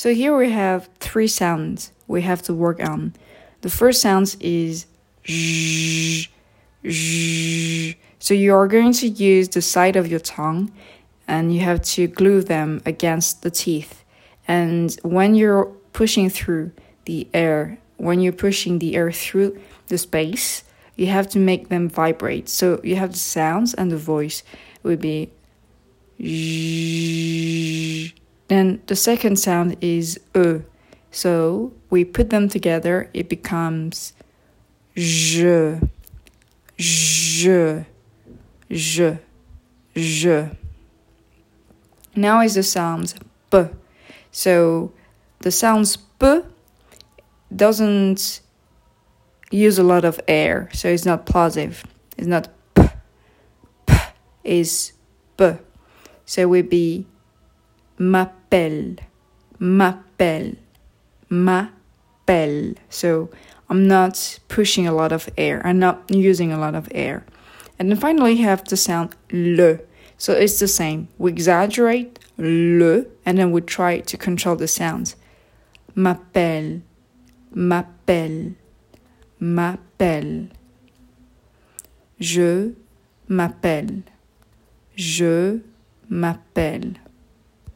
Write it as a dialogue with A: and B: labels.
A: So here we have three sounds we have to work on. The first sound is zh, zh. So you are going to use the side of your tongue and you have to glue them against the teeth. And when you're pushing through the air, when you're pushing the air through the space, you have to make them vibrate. So you have the sounds and the voice would be then the second sound is e. So we put them together, it becomes je, je, je, je. Now is the sound b. So the sounds b doesn't use a lot of air, so it's not plosive. It's not p. P is b. So would be m'appelle, m'appelle, m'appelle. So I'm not pushing a lot of air. I'm not using a lot of air. And then finally, you have the sound le. So it's the same. We exaggerate le, and then we try to control the sounds. M'appelle, m'appelle, m'appelle. Je m'appelle. Je m'appelle.